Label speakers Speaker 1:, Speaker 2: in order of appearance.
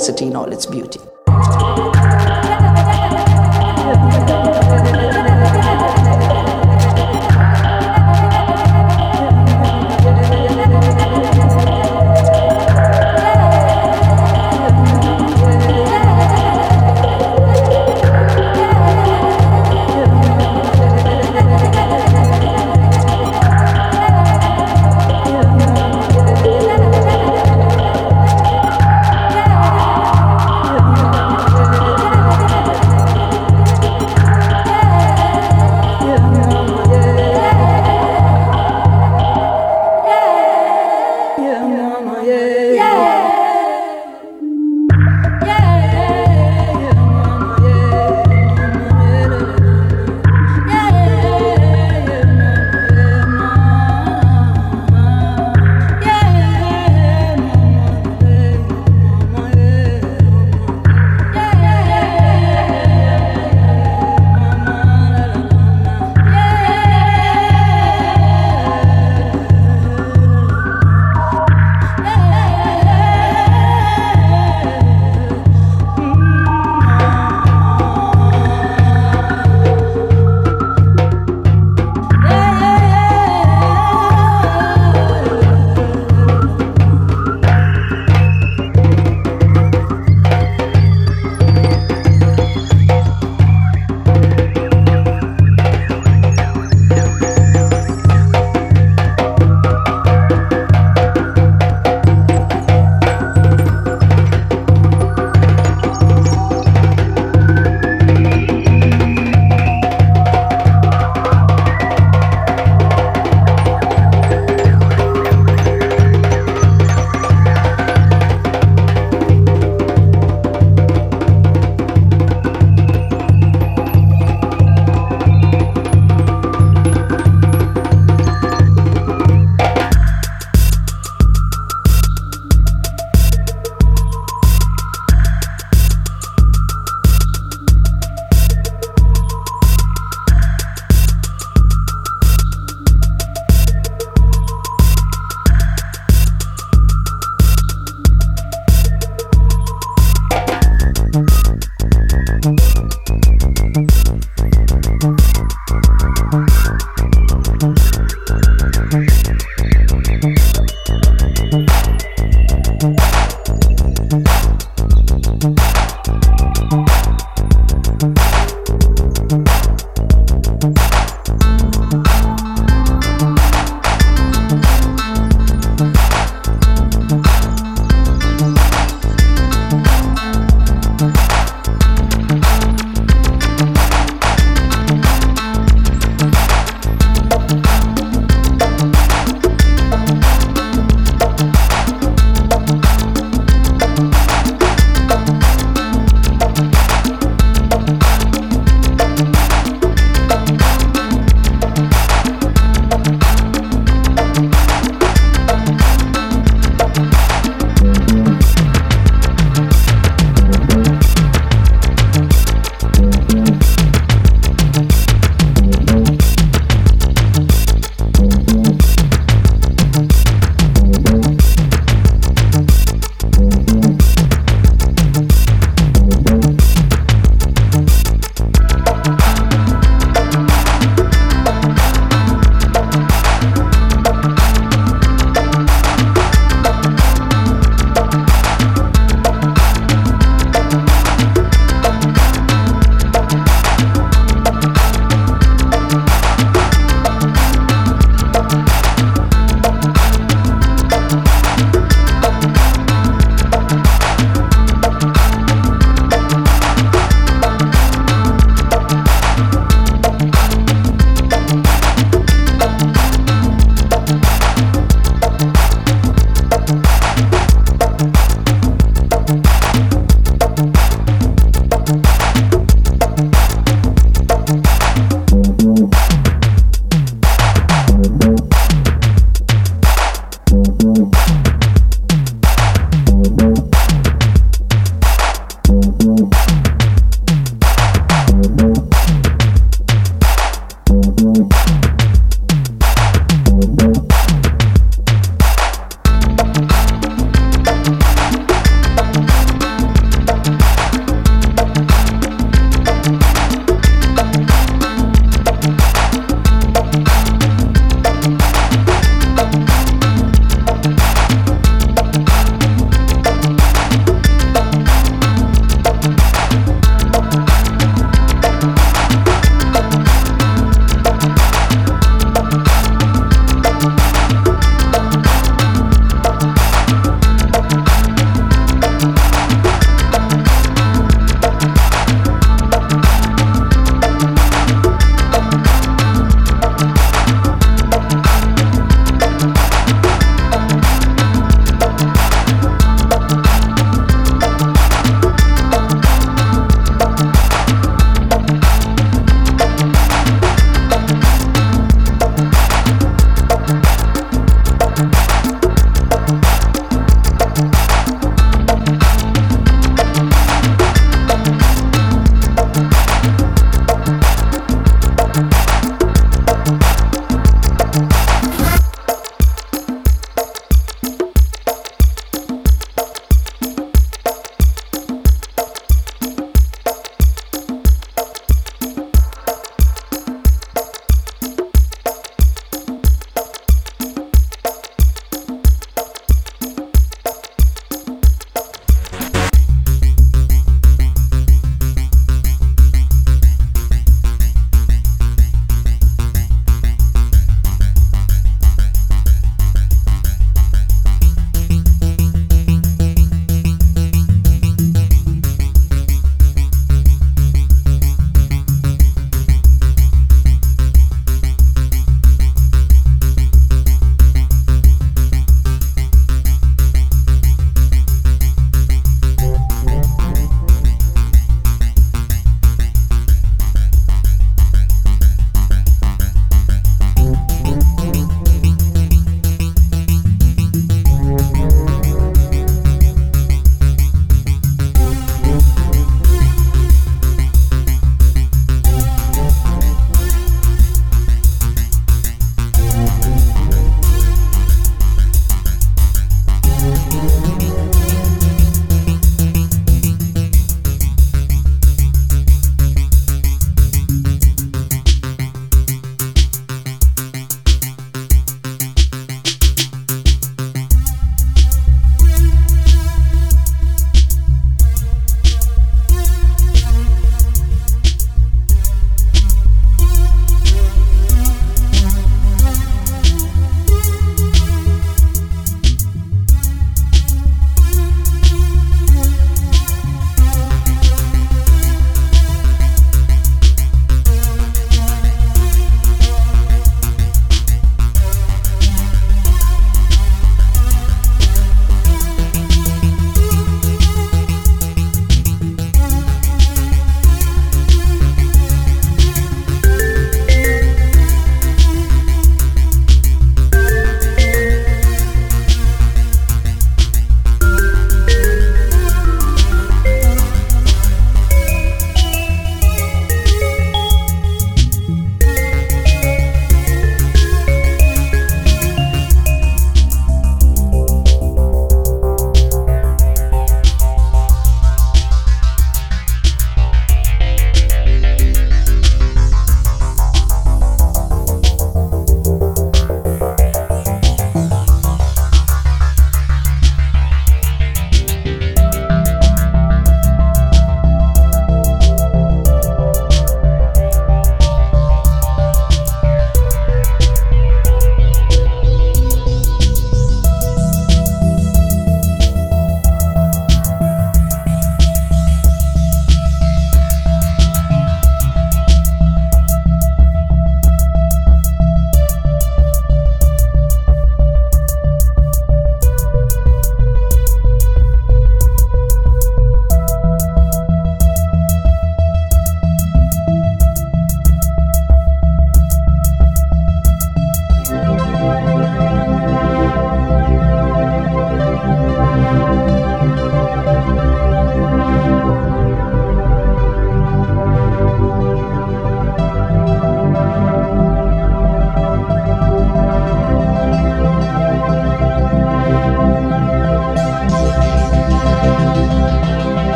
Speaker 1: city knowledge.